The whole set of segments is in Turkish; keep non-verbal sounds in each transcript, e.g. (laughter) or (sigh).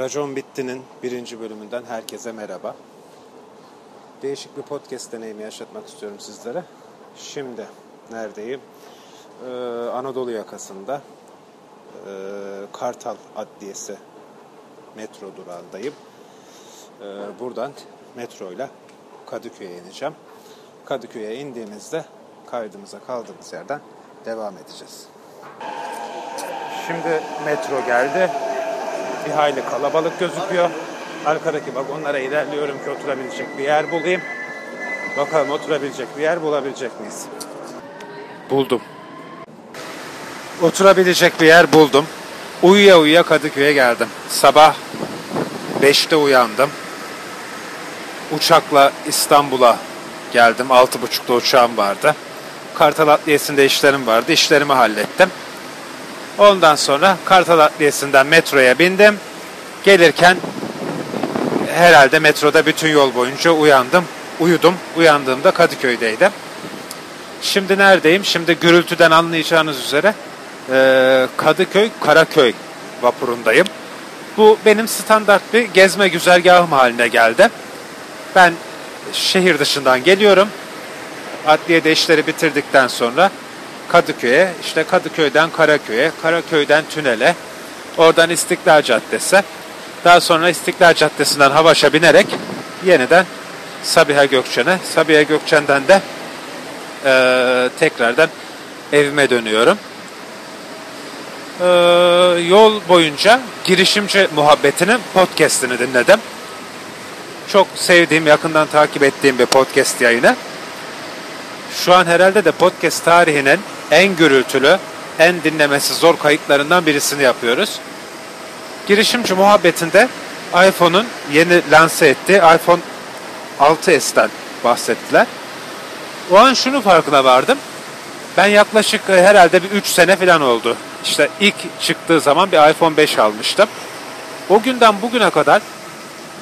Racon Bitti'nin birinci bölümünden herkese merhaba. Değişik bir podcast deneyimi yaşatmak istiyorum sizlere. Şimdi neredeyim? Ee, Anadolu yakasında ee, Kartal Adliyesi metro durağındayım. Ee, buradan metroyla Kadıköy'e ineceğim. Kadıköy'e indiğimizde kaydımıza kaldığımız yerden devam edeceğiz. Şimdi metro geldi bir hayli kalabalık gözüküyor. Arkadaki vagonlara ilerliyorum ki oturabilecek bir yer bulayım. Bakalım oturabilecek bir yer bulabilecek miyiz? Buldum. Oturabilecek bir yer buldum. Uyuya uyuya Kadıköy'e geldim. Sabah 5'te uyandım. Uçakla İstanbul'a geldim. 6.30'da uçağım vardı. Kartal Adliyesi'nde işlerim vardı. İşlerimi hallettim. Ondan sonra Kartal Adliyesi'nden metroya bindim. Gelirken herhalde metroda bütün yol boyunca uyandım. Uyudum. Uyandığımda Kadıköy'deydim. Şimdi neredeyim? Şimdi gürültüden anlayacağınız üzere Kadıköy Karaköy vapurundayım. Bu benim standart bir gezme güzergahım haline geldi. Ben şehir dışından geliyorum. Adliyede işleri bitirdikten sonra Kadıköy'e, işte Kadıköy'den Karaköy'e, Karaköy'den Tünel'e, oradan İstiklal Caddesi, daha sonra İstiklal Caddesi'nden Havaş'a binerek yeniden Sabiha Gökçen'e, Sabiha Gökçen'den de e, tekrardan evime dönüyorum. E, yol boyunca girişimci muhabbetinin podcastini dinledim. Çok sevdiğim, yakından takip ettiğim bir podcast yayını. Şu an herhalde de podcast tarihinin en gürültülü, en dinlemesi zor kayıtlarından birisini yapıyoruz. Girişimci muhabbetinde iPhone'un yeni lanse ettiği iPhone 6s'ten bahsettiler. O an şunu farkına vardım. Ben yaklaşık e, herhalde bir 3 sene falan oldu. İşte ilk çıktığı zaman bir iPhone 5 almıştım. O günden bugüne kadar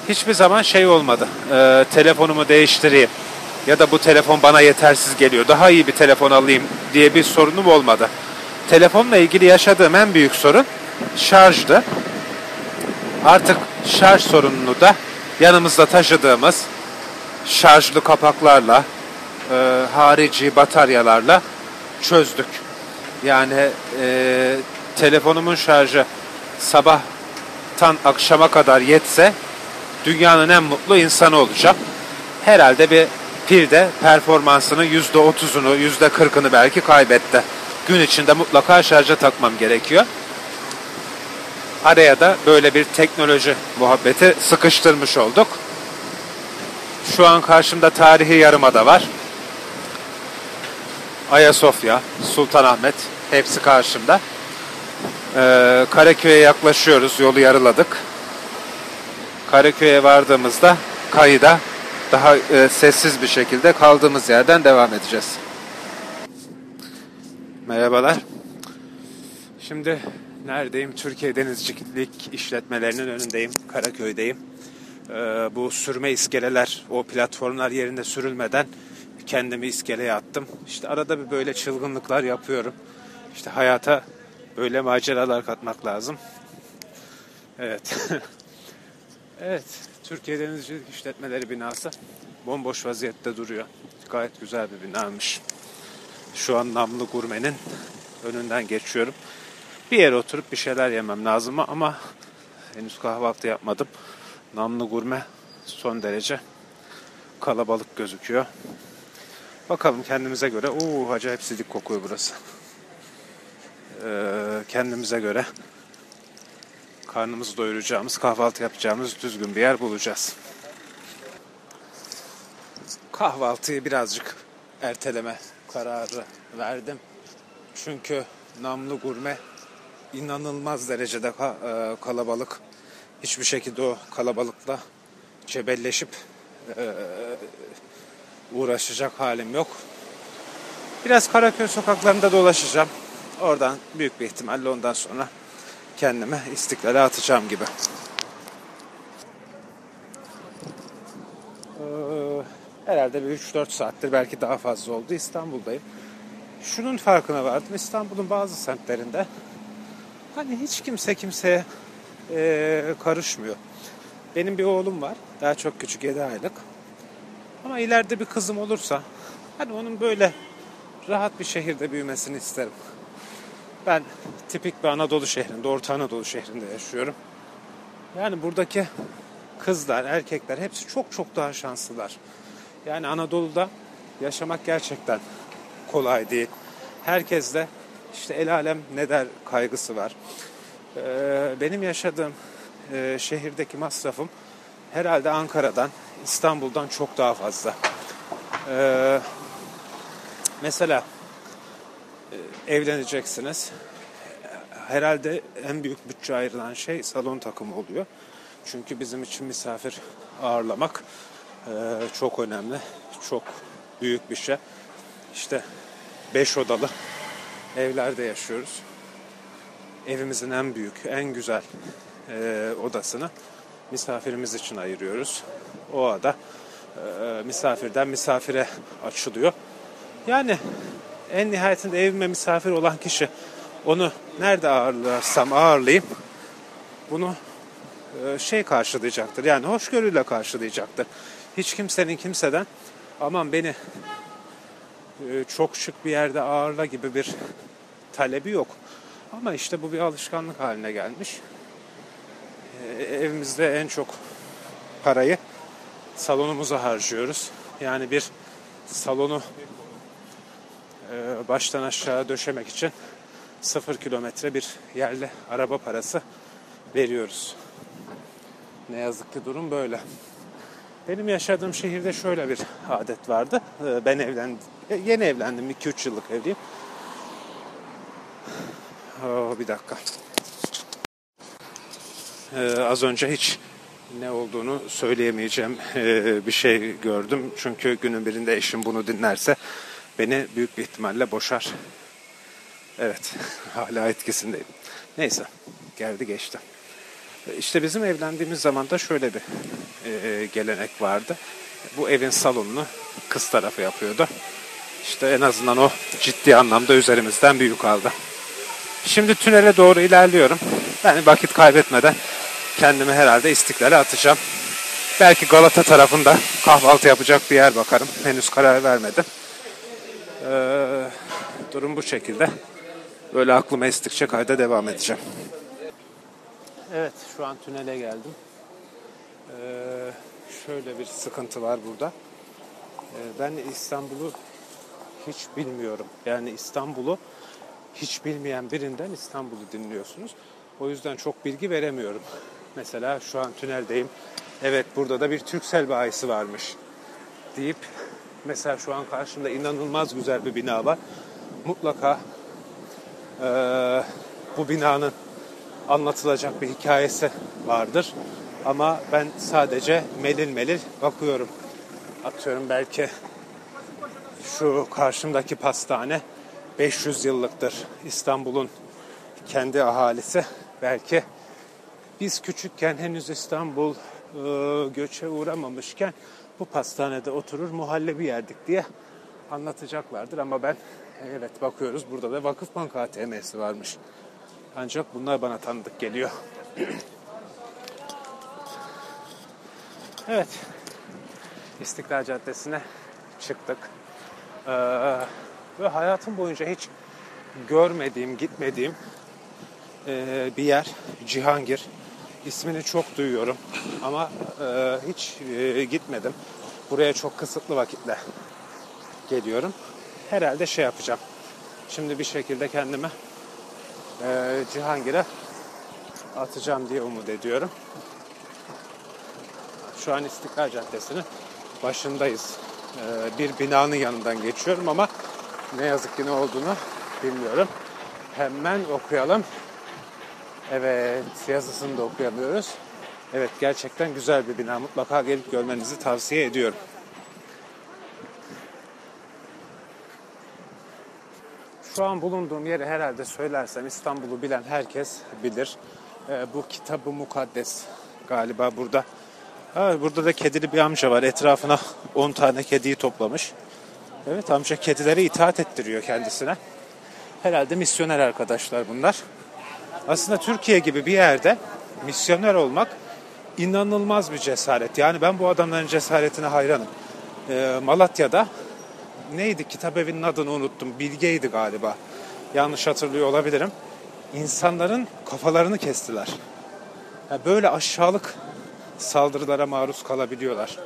hiçbir zaman şey olmadı. E, telefonumu değiştireyim ya da bu telefon bana yetersiz geliyor. Daha iyi bir telefon alayım diye bir sorunum olmadı. Telefonla ilgili yaşadığım en büyük sorun şarjdı. Artık şarj sorununu da yanımızda taşıdığımız şarjlı kapaklarla, e, harici bataryalarla çözdük. Yani e, telefonumun şarjı sabahtan akşama kadar yetse dünyanın en mutlu insanı olacağım. Herhalde bir pil de performansının %30'unu, %40'ını belki kaybetti. Gün içinde mutlaka şarja takmam gerekiyor. Araya da böyle bir teknoloji muhabbeti sıkıştırmış olduk. Şu an karşımda tarihi yarımada var. Ayasofya, Sultanahmet hepsi karşımda. Ee, Karaköy'e yaklaşıyoruz. Yolu yarıladık. Karaköy'e vardığımızda kayıda daha e, sessiz bir şekilde kaldığımız yerden devam edeceğiz. Merhabalar. Şimdi neredeyim? Türkiye Denizcilik işletmelerinin önündeyim. Karaköy'deyim. Ee, bu sürme iskeleler, o platformlar yerinde sürülmeden kendimi iskeleye attım. İşte arada bir böyle çılgınlıklar yapıyorum. İşte hayata böyle maceralar katmak lazım. Evet. (laughs) evet. Türkiye Denizcilik İşletmeleri binası bomboş vaziyette duruyor. Gayet güzel bir binamış. Şu an Namlı Gurme'nin önünden geçiyorum. Bir yere oturup bir şeyler yemem lazım ama henüz kahvaltı yapmadım. Namlı Gurme son derece kalabalık gözüküyor. Bakalım kendimize göre. Oo acayip sidik kokuyor burası. Ee, kendimize göre karnımızı doyuracağımız, kahvaltı yapacağımız düzgün bir yer bulacağız. Kahvaltıyı birazcık erteleme kararı verdim. Çünkü namlı gurme inanılmaz derecede e, kalabalık. Hiçbir şekilde o kalabalıkla cebelleşip e, uğraşacak halim yok. Biraz Karaköy sokaklarında dolaşacağım. Oradan büyük bir ihtimalle ondan sonra kendime istiklale atacağım gibi. Ee, herhalde bir 3-4 saattir belki daha fazla oldu İstanbul'dayım. Şunun farkına vardım İstanbul'un bazı semtlerinde hani hiç kimse kimseye e, karışmıyor. Benim bir oğlum var. Daha çok küçük 7 aylık. Ama ileride bir kızım olursa hani onun böyle rahat bir şehirde büyümesini isterim. Ben tipik bir Anadolu şehrinde, Orta Anadolu şehrinde yaşıyorum. Yani buradaki kızlar, erkekler hepsi çok çok daha şanslılar. Yani Anadolu'da yaşamak gerçekten kolay değil. Herkes de işte el alem ne der kaygısı var. Ee, benim yaşadığım e, şehirdeki masrafım herhalde Ankara'dan, İstanbul'dan çok daha fazla. Ee, mesela evleneceksiniz. Herhalde en büyük bütçe ayrılan şey salon takımı oluyor. Çünkü bizim için misafir ağırlamak e, çok önemli. Çok büyük bir şey. İşte beş odalı evlerde yaşıyoruz. Evimizin en büyük, en güzel e, odasını misafirimiz için ayırıyoruz. O ada e, misafirden misafire açılıyor. Yani en nihayetinde evime misafir olan kişi onu nerede ağırlarsam ağırlayayım bunu e, şey karşılayacaktır. Yani hoşgörüyle karşılayacaktır. Hiç kimsenin kimseden aman beni e, çok şık bir yerde ağırla gibi bir talebi yok. Ama işte bu bir alışkanlık haline gelmiş. E, evimizde en çok parayı salonumuza harcıyoruz. Yani bir salonu baştan aşağı döşemek için sıfır kilometre bir yerli araba parası veriyoruz. Ne yazık ki durum böyle. Benim yaşadığım şehirde şöyle bir adet vardı. Ee, ben evlendim. E, yeni evlendim. 2-3 yıllık evliyim. Oh, bir dakika. Ee, az önce hiç ne olduğunu söyleyemeyeceğim ee, bir şey gördüm. Çünkü günün birinde eşim bunu dinlerse beni büyük bir ihtimalle boşar. Evet, (laughs) hala etkisindeyim. Neyse, geldi geçti. İşte bizim evlendiğimiz zaman da şöyle bir e, gelenek vardı. Bu evin salonunu kız tarafı yapıyordu. İşte en azından o ciddi anlamda üzerimizden büyük aldı. Şimdi tünele doğru ilerliyorum. Yani vakit kaybetmeden kendimi herhalde istiklale atacağım. Belki Galata tarafında kahvaltı yapacak bir yer bakarım. Henüz karar vermedim. Ee, durum bu şekilde. Böyle aklıma estikçe kayda devam edeceğim. Evet şu an tünele geldim. Ee, şöyle bir sıkıntı var burada. Ee, ben İstanbul'u hiç bilmiyorum. Yani İstanbul'u hiç bilmeyen birinden İstanbul'u dinliyorsunuz. O yüzden çok bilgi veremiyorum. Mesela şu an tüneldeyim. Evet burada da bir Türksel bayisi varmış deyip mesela şu an karşımda inanılmaz güzel bir bina var. Mutlaka e, bu binanın anlatılacak bir hikayesi vardır. Ama ben sadece melil melil bakıyorum. Atıyorum belki şu karşımdaki pastane 500 yıllıktır. İstanbul'un kendi ahalisi belki biz küçükken henüz İstanbul e, göçe uğramamışken bu pastanede oturur muhallebi yerdik diye anlatacaklardır ama ben evet bakıyoruz burada da Vakıfbank ATM'si varmış. Ancak bunlar bana tanıdık geliyor. evet. İstiklal Caddesi'ne çıktık. Ee, ve hayatım boyunca hiç görmediğim, gitmediğim e, bir yer Cihangir. İsmini çok duyuyorum ama e, hiç e, gitmedim. Buraya çok kısıtlı vakitle geliyorum. Herhalde şey yapacağım. Şimdi bir şekilde kendime e, Cihangir'e atacağım diye umut ediyorum. Şu an İstiklal Caddesi'nin başındayız. E, bir binanın yanından geçiyorum ama ne yazık ki ne olduğunu bilmiyorum. Hemen okuyalım. Evet, yazısını da okuyamıyoruz. Evet, gerçekten güzel bir bina. Mutlaka gelip görmenizi tavsiye ediyorum. Şu an bulunduğum yeri herhalde söylersem İstanbul'u bilen herkes bilir. Ee, bu kitabı mukaddes galiba burada. Ha, burada da kedili bir amca var. Etrafına 10 tane kediyi toplamış. Evet amca kedileri itaat ettiriyor kendisine. Herhalde misyoner arkadaşlar bunlar. Aslında Türkiye gibi bir yerde misyoner olmak inanılmaz bir cesaret. Yani ben bu adamların cesaretine hayranım. Ee, Malatya'da neydi kitap evinin adını unuttum. Bilge'ydi galiba. Yanlış hatırlıyor olabilirim. İnsanların kafalarını kestiler. Yani böyle aşağılık saldırılara maruz kalabiliyorlar.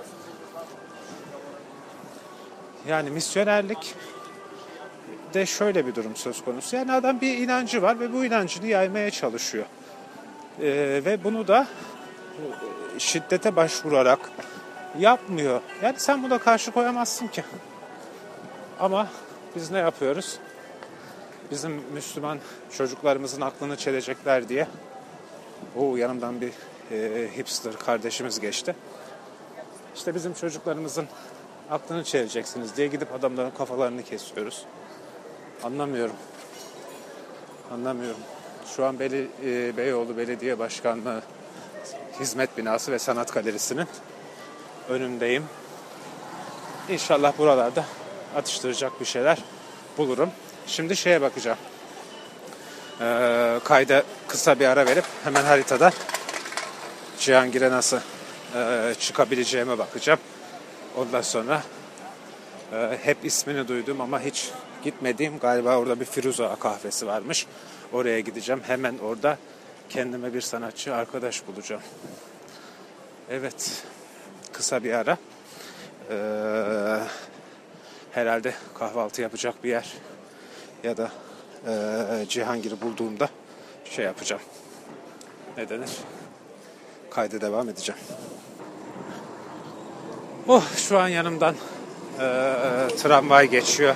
Yani misyonerlik de şöyle bir durum söz konusu. Yani adam bir inancı var ve bu inancını yaymaya çalışıyor. Ee, ve bunu da e, şiddete başvurarak yapmıyor. Yani sen buna karşı koyamazsın ki. Ama biz ne yapıyoruz? Bizim Müslüman çocuklarımızın aklını çelecekler diye. O yanımdan bir e, hipster kardeşimiz geçti. İşte bizim çocuklarımızın aklını çeleceksiniz diye gidip adamların kafalarını kesiyoruz. Anlamıyorum. Anlamıyorum. Şu an Beli, e, Beyoğlu Belediye Başkanlığı Hizmet Binası ve Sanat Galerisi'nin önündeyim. İnşallah buralarda atıştıracak bir şeyler bulurum. Şimdi şeye bakacağım. Ee, kayda kısa bir ara verip hemen haritada Cihangir'e nasıl e, çıkabileceğime bakacağım. Ondan sonra hep ismini duydum ama hiç gitmediğim galiba orada bir Firuza kahvesi varmış. Oraya gideceğim. Hemen orada kendime bir sanatçı arkadaş bulacağım. Evet. Kısa bir ara. Ee, herhalde kahvaltı yapacak bir yer ya da e, Cihangir'i bulduğumda şey yapacağım. Ne denir? Kayda devam edeceğim. Oh şu an yanımdan e, tramvay geçiyor.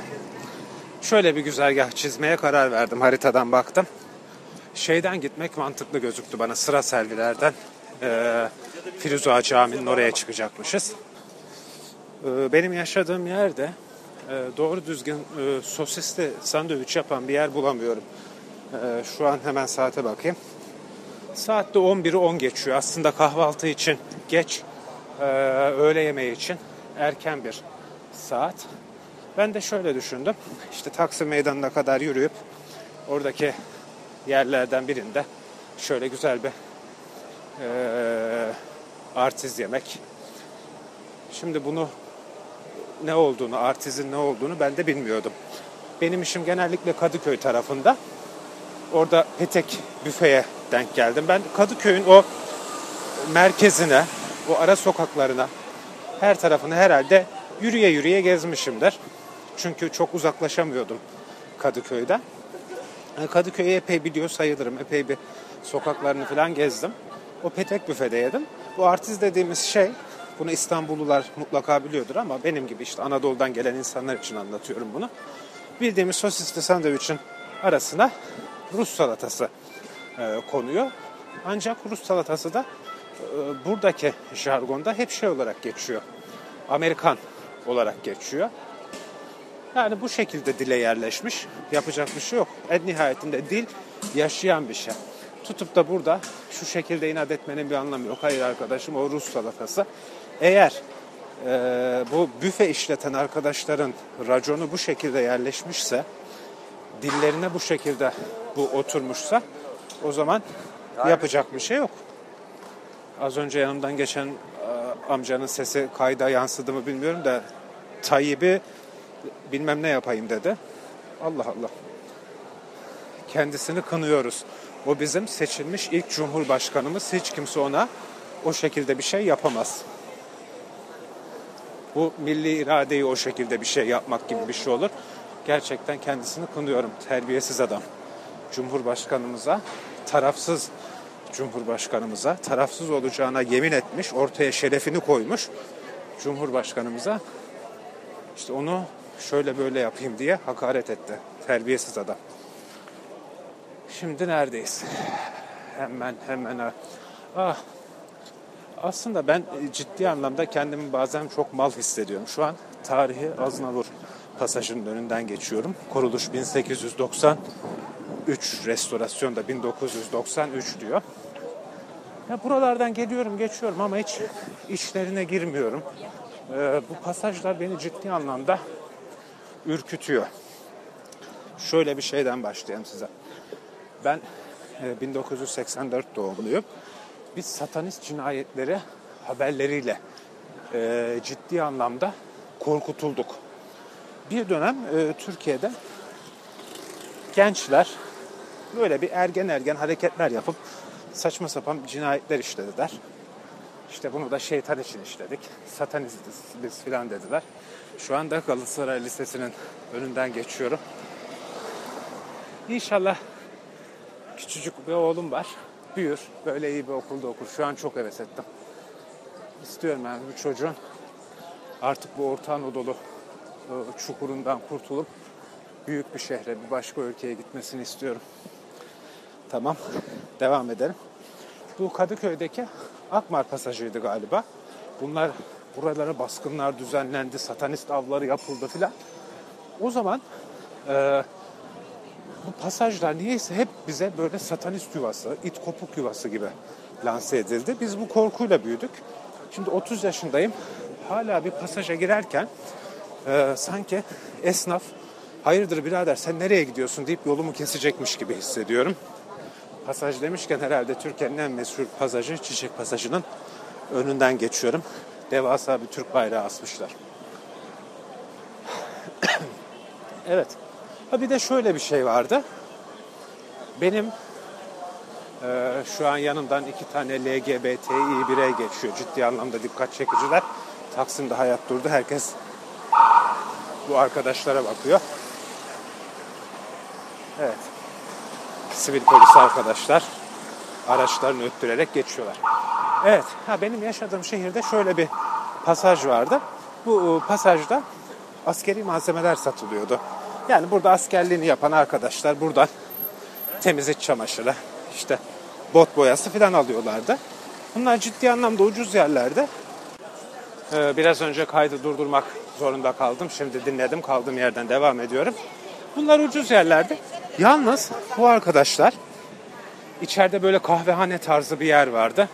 Şöyle bir güzergah çizmeye karar verdim. Haritadan baktım. Şeyden gitmek mantıklı gözüktü bana. Sıra servilerden e, Firuze Ağa Camii'nin oraya çıkacakmışız. E, benim yaşadığım yerde e, doğru düzgün e, sosisli sandviç yapan bir yer bulamıyorum. E, şu an hemen saate bakayım. Saatte 11'i 10 geçiyor. Aslında kahvaltı için geç, e, öğle yemeği için erken bir saat. Ben de şöyle düşündüm. İşte Taksim Meydanı'na kadar yürüyüp oradaki yerlerden birinde şöyle güzel bir e, artiz yemek. Şimdi bunu ne olduğunu, artizin ne olduğunu ben de bilmiyordum. Benim işim genellikle Kadıköy tarafında. Orada Petek büfeye denk geldim. Ben Kadıköy'ün o merkezine, o ara sokaklarına, her tarafını herhalde yürüye yürüye gezmişimdir. Çünkü çok uzaklaşamıyordum Kadıköy'den. Kadıköy'ü epey biliyor sayılırım. Epey bir sokaklarını falan gezdim. O Petek büfede yedim. Bu artiz dediğimiz şey, bunu İstanbullular mutlaka biliyordur ama benim gibi işte Anadolu'dan gelen insanlar için anlatıyorum bunu. Bildiğimiz sosisli sandviçin arasına Rus salatası e, konuyor. Ancak Rus salatası da e, buradaki jargonda hep şey olarak geçiyor. Amerikan olarak geçiyor. Yani bu şekilde dile yerleşmiş. Yapacak bir şey yok. En nihayetinde dil yaşayan bir şey. Tutup da burada şu şekilde inat etmenin bir anlamı yok. Hayır arkadaşım o Rus salatası. Eğer e, bu büfe işleten arkadaşların raconu bu şekilde yerleşmişse, dillerine bu şekilde bu oturmuşsa o zaman yapacak bir şey yok. Az önce yanımdan geçen amcanın sesi kayda yansıdı mı bilmiyorum da Tayyip'i bilmem ne yapayım dedi. Allah Allah. Kendisini kınıyoruz. O bizim seçilmiş ilk cumhurbaşkanımız. Hiç kimse ona o şekilde bir şey yapamaz. Bu milli iradeyi o şekilde bir şey yapmak gibi bir şey olur. Gerçekten kendisini kınıyorum. Terbiyesiz adam. Cumhurbaşkanımıza, tarafsız Cumhurbaşkanımıza, tarafsız olacağına yemin etmiş, ortaya şerefini koymuş. Cumhurbaşkanımıza işte onu şöyle böyle yapayım diye hakaret etti. Terbiyesiz adam. Şimdi neredeyiz? Hemen hemen. Ah. Aslında ben ciddi anlamda kendimi bazen çok mal hissediyorum. Şu an tarihi Aznavur pasajının önünden geçiyorum. Kuruluş 1893, restorasyon da 1993 diyor. Ya buralardan geliyorum, geçiyorum ama hiç içlerine girmiyorum. Ee, bu pasajlar beni ciddi anlamda ürkütüyor. Şöyle bir şeyden başlayayım size. Ben 1984 e, doğumluyum. biz satanist cinayetleri haberleriyle e, ciddi anlamda korkutulduk. Bir dönem e, Türkiye'de gençler böyle bir ergen ergen hareketler yapıp saçma sapan cinayetler işlediler. İşte bunu da şeytan için işledik. Satanistiz biz filan dediler. Şu anda Galatasaray Lisesi'nin önünden geçiyorum. İnşallah küçücük bir oğlum var. Büyür. Böyle iyi bir okulda okur. Şu an çok heves ettim. İstiyorum yani bu çocuğun artık bu Orta Anadolu e, çukurundan kurtulup büyük bir şehre, bir başka ülkeye gitmesini istiyorum. Tamam. Devam edelim. Bu Kadıköy'deki Akmar pasajıydı galiba. Bunlar buralara baskınlar düzenlendi, satanist avları yapıldı filan. O zaman e, bu pasajlar niyeyse hep bize böyle satanist yuvası, it kopuk yuvası gibi lanse edildi. Biz bu korkuyla büyüdük. Şimdi 30 yaşındayım. Hala bir pasaja girerken e, sanki esnaf hayırdır birader sen nereye gidiyorsun deyip yolumu kesecekmiş gibi hissediyorum. Pasaj demişken herhalde Türkiye'nin en meşhur pasajı Çiçek Pasajı'nın önünden geçiyorum. Devasa bir Türk bayrağı asmışlar. (clears throat) evet. Ha bir de şöyle bir şey vardı. Benim e, şu an yanımdan iki tane LGBTİ birey geçiyor. Ciddi anlamda dikkat çekiciler. Taksim'de hayat durdu. Herkes bu arkadaşlara bakıyor. Evet. Sivil polis arkadaşlar araçlarını öttürerek geçiyorlar. Evet, ha benim yaşadığım şehirde şöyle bir pasaj vardı. Bu e, pasajda askeri malzemeler satılıyordu. Yani burada askerliğini yapan arkadaşlar buradan temiz iç çamaşırı, işte bot boyası falan alıyorlardı. Bunlar ciddi anlamda ucuz yerlerde. Ee, biraz önce kaydı durdurmak zorunda kaldım. Şimdi dinledim kaldığım yerden devam ediyorum. Bunlar ucuz yerlerde. Yalnız bu arkadaşlar içeride böyle kahvehane tarzı bir yer vardı.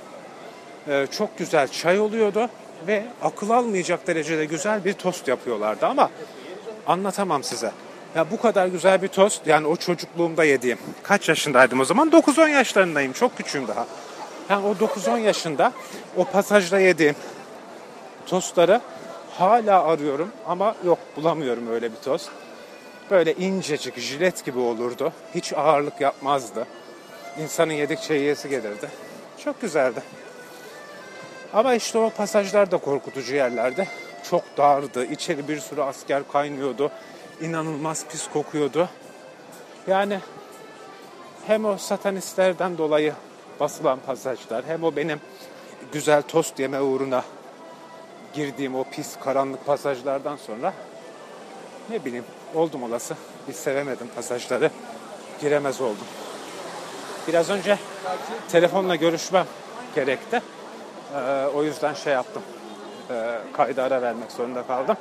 Ee, çok güzel çay oluyordu ve akıl almayacak derecede güzel bir tost yapıyorlardı ama anlatamam size. Ya bu kadar güzel bir tost yani o çocukluğumda yediğim. Kaç yaşındaydım o zaman? 9-10 yaşlarındayım. Çok küçüğüm daha. Yani o 9-10 yaşında o pasajda yediğim tostları hala arıyorum ama yok bulamıyorum öyle bir tost. Böyle incecik, jilet gibi olurdu. Hiç ağırlık yapmazdı. İnsanın yedikçe yiyesi gelirdi. Çok güzeldi. Ama işte o pasajlar da korkutucu yerlerde. Çok dardı. İçeri bir sürü asker kaynıyordu. İnanılmaz pis kokuyordu. Yani hem o satanistlerden dolayı basılan pasajlar hem o benim güzel tost yeme uğruna girdiğim o pis karanlık pasajlardan sonra ne bileyim oldum olası bir sevemedim pasajları giremez oldum. Biraz önce telefonla görüşmem gerekti. Ee, o yüzden şey yaptım. Ee, kayda ara vermek zorunda kaldım.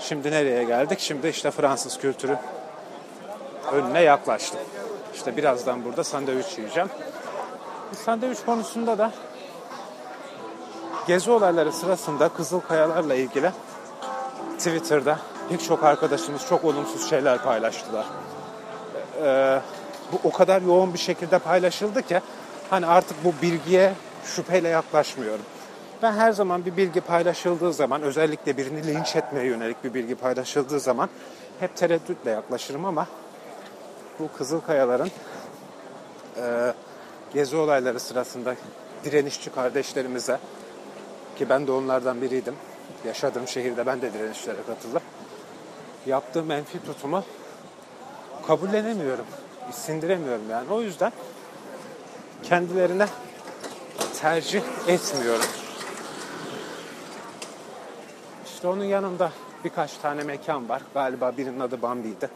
Şimdi nereye geldik? Şimdi işte Fransız kültürü önüne yaklaştım. İşte birazdan burada sandviç yiyeceğim. Sandviç konusunda da gezi olayları sırasında Kızıl Kayalarla ilgili Twitter'da pek çok arkadaşımız çok olumsuz şeyler paylaştılar. Ee, bu o kadar yoğun bir şekilde paylaşıldı ki hani artık bu bilgiye şüpheyle yaklaşmıyorum. Ben her zaman bir bilgi paylaşıldığı zaman özellikle birini linç etmeye yönelik bir bilgi paylaşıldığı zaman hep tereddütle yaklaşırım ama bu Kızılkayaların e, gezi olayları sırasında direnişçi kardeşlerimize ki ben de onlardan biriydim. Yaşadığım şehirde ben de direnişlere katıldım. Yaptığı menfi tutumu kabullenemiyorum. Sindiremiyorum yani. O yüzden kendilerine tercih etmiyorum. İşte onun yanında birkaç tane mekan var. Galiba birinin adı Bambi'ydi.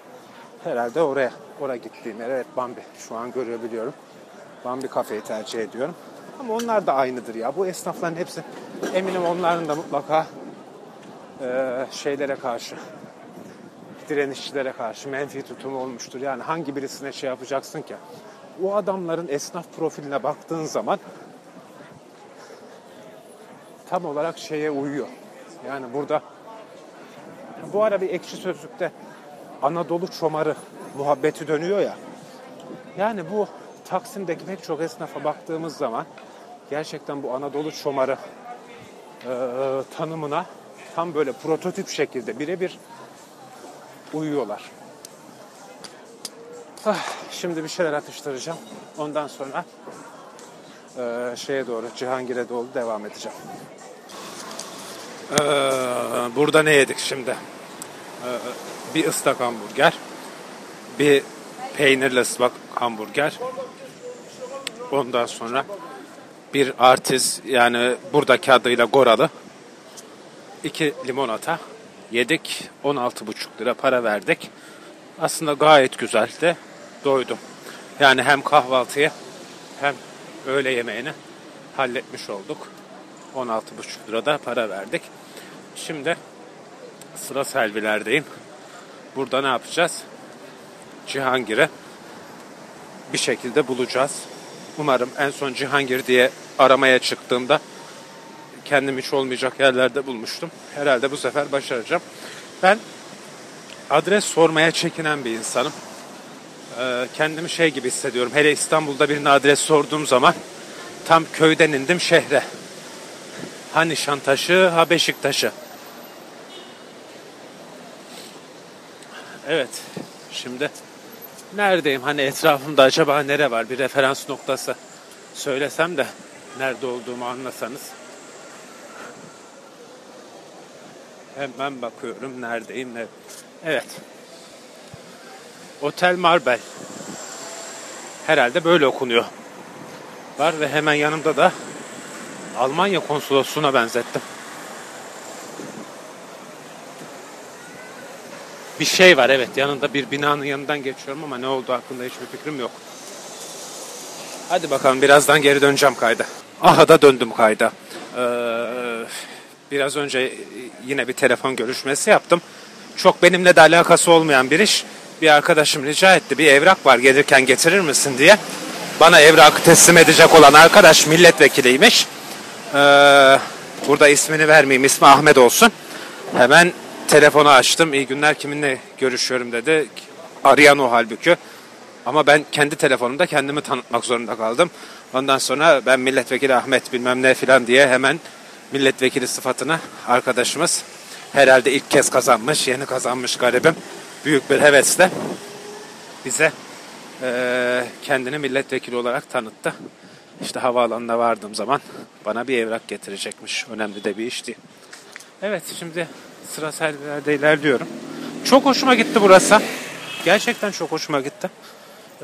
Herhalde oraya, oraya gittiğim yer. Evet Bambi. Şu an görebiliyorum. Bambi kafeyi tercih ediyorum. Ama onlar da aynıdır ya. Bu esnafların hepsi eminim onların da mutlaka e, şeylere karşı direnişçilere karşı menfi tutumu olmuştur. Yani hangi birisine şey yapacaksın ki? O adamların esnaf profiline baktığın zaman tam olarak şeye uyuyor. Yani burada bu ara bir ekşi sözlükte Anadolu çomarı muhabbeti dönüyor ya. Yani bu Taksim'deki pek çok esnafa baktığımız zaman gerçekten bu Anadolu çomarı e, tanımına tam böyle prototip şekilde birebir uyuyorlar. Ah, şimdi bir şeyler atıştıracağım. Ondan sonra e, şeye doğru, Cihangir'e doğru devam edeceğim. Ee, burada ne yedik şimdi? Ee, bir ıslak hamburger, bir peynirli ıslak hamburger. Ondan sonra bir artiz yani buradaki adıyla Goralı. iki limonata yedik. 16,5 lira para verdik. Aslında gayet güzeldi. Doydum. Yani hem kahvaltıyı hem öğle yemeğini halletmiş olduk. 16,5 lirada para verdik. Şimdi sıra selvilerdeyim. Burada ne yapacağız? Cihangir'i bir şekilde bulacağız. Umarım en son Cihangir diye aramaya çıktığımda kendim hiç olmayacak yerlerde bulmuştum. Herhalde bu sefer başaracağım. Ben adres sormaya çekinen bir insanım. Ee, kendimi şey gibi hissediyorum. Hele İstanbul'da birine adres sorduğum zaman tam köyden indim şehre. Ha Nişantaşı ha Beşiktaş'ı. Evet. Şimdi neredeyim? Hani etrafımda acaba nere var? Bir referans noktası söylesem de nerede olduğumu anlasanız. Hemen bakıyorum neredeyim ne. Evet. Otel Marbel. Herhalde böyle okunuyor. Var ve hemen yanımda da Almanya konsolosluğuna benzettim. Bir şey var evet yanında bir binanın yanından geçiyorum ama ne oldu hakkında hiçbir fikrim yok. Hadi bakalım birazdan geri döneceğim kayda. Aha da döndüm kayda. Ee, biraz önce yine bir telefon görüşmesi yaptım. Çok benimle de alakası olmayan bir iş. Bir arkadaşım rica etti bir evrak var gelirken getirir misin diye. Bana evrakı teslim edecek olan arkadaş milletvekiliymiş. Ee, burada ismini vermeyeyim ismi Ahmet olsun. Hemen telefonu açtım. İyi günler kiminle görüşüyorum dedi. Arayan o halbuki. Ama ben kendi telefonumda kendimi tanıtmak zorunda kaldım. Ondan sonra ben milletvekili Ahmet bilmem ne filan diye hemen milletvekili sıfatını arkadaşımız herhalde ilk kez kazanmış, yeni kazanmış garibim. Büyük bir hevesle bize e, kendini milletvekili olarak tanıttı. İşte havaalanına vardığım zaman bana bir evrak getirecekmiş. Önemli de bir işti. Evet şimdi sıra servilerde ilerliyorum. Çok hoşuma gitti burası. Gerçekten çok hoşuma gitti.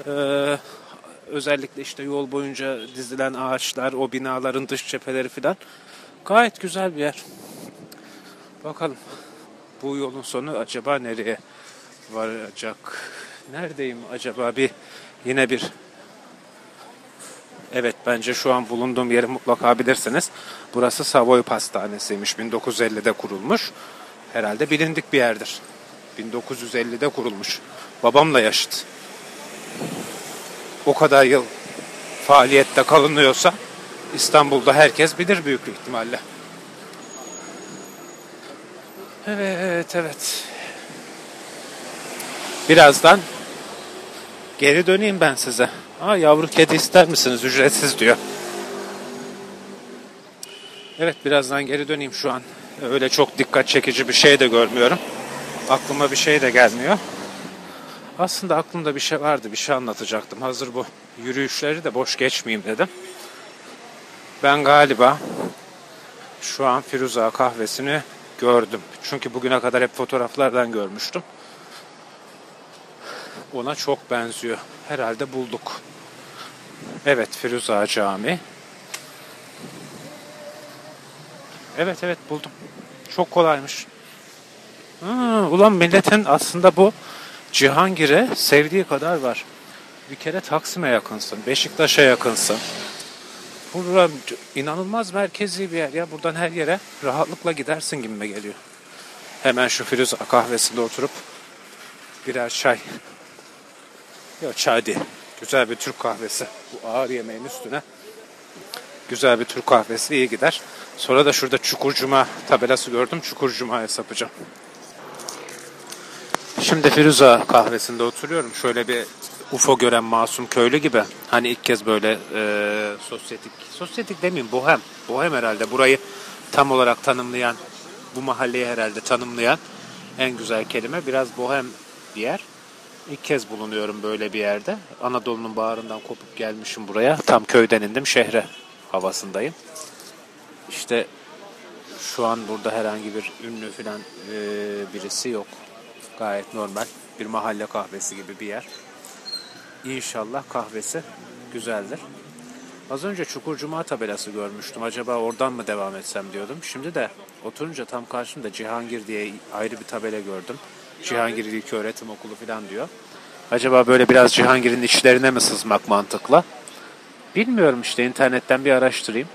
Ee, özellikle işte yol boyunca dizilen ağaçlar, o binaların dış cepheleri filan. Gayet güzel bir yer. Bakalım bu yolun sonu acaba nereye varacak? Neredeyim acaba bir yine bir Evet bence şu an bulunduğum yeri mutlaka bilirsiniz. Burası Savoy Pastanesi'ymiş. 1950'de kurulmuş. Herhalde bilindik bir yerdir. 1950'de kurulmuş. Babamla yaşıt. O kadar yıl faaliyette kalınıyorsa İstanbul'da herkes bilir büyük ihtimalle. Evet, evet. Birazdan geri döneyim ben size. Aa, yavru kedi ister misiniz? Ücretsiz diyor. Evet birazdan geri döneyim şu an. Öyle çok dikkat çekici bir şey de görmüyorum. Aklıma bir şey de gelmiyor. Aslında aklımda bir şey vardı. Bir şey anlatacaktım. Hazır bu yürüyüşleri de boş geçmeyeyim dedim. Ben galiba şu an Firuza kahvesini gördüm. Çünkü bugüne kadar hep fotoğraflardan görmüştüm. Ona çok benziyor. Herhalde bulduk. Evet Firuza Cami. Evet evet buldum. Çok kolaymış. Ha, ulan milletin aslında bu Cihangir'e sevdiği kadar var. Bir kere Taksim'e yakınsın, Beşiktaş'a yakınsın. Burada inanılmaz merkezi bir yer ya. Buradan her yere rahatlıkla gidersin gibime geliyor. Hemen şu Firuza kahvesinde oturup birer çay. Yok çay değil. Güzel bir Türk kahvesi. Bu ağır yemeğin üstüne güzel bir Türk kahvesi iyi gider. Sonra da şurada Çukurcuma tabelası gördüm. Çukurcuma'ya sapacağım. Şimdi Firuza kahvesinde oturuyorum. Şöyle bir UFO gören masum köylü gibi. Hani ilk kez böyle e, sosyetik, sosyetik demeyeyim bohem. Bohem herhalde burayı tam olarak tanımlayan, bu mahalleyi herhalde tanımlayan en güzel kelime. Biraz bohem bir yer. İlk kez bulunuyorum böyle bir yerde. Anadolu'nun bağrından kopup gelmişim buraya. Tam köyden indim şehre havasındayım. İşte şu an burada herhangi bir ünlü falan e, birisi yok. Gayet normal bir mahalle kahvesi gibi bir yer. İnşallah kahvesi güzeldir. Az önce Çukur Cuma tabelası görmüştüm. Acaba oradan mı devam etsem diyordum. Şimdi de oturunca tam karşımda Cihangir diye ayrı bir tabela gördüm. Cihangir İlköğretim Okulu falan diyor. Acaba böyle biraz Cihangir'in içlerine mi sızmak mantıklı? Bilmiyorum işte internetten bir araştırayım.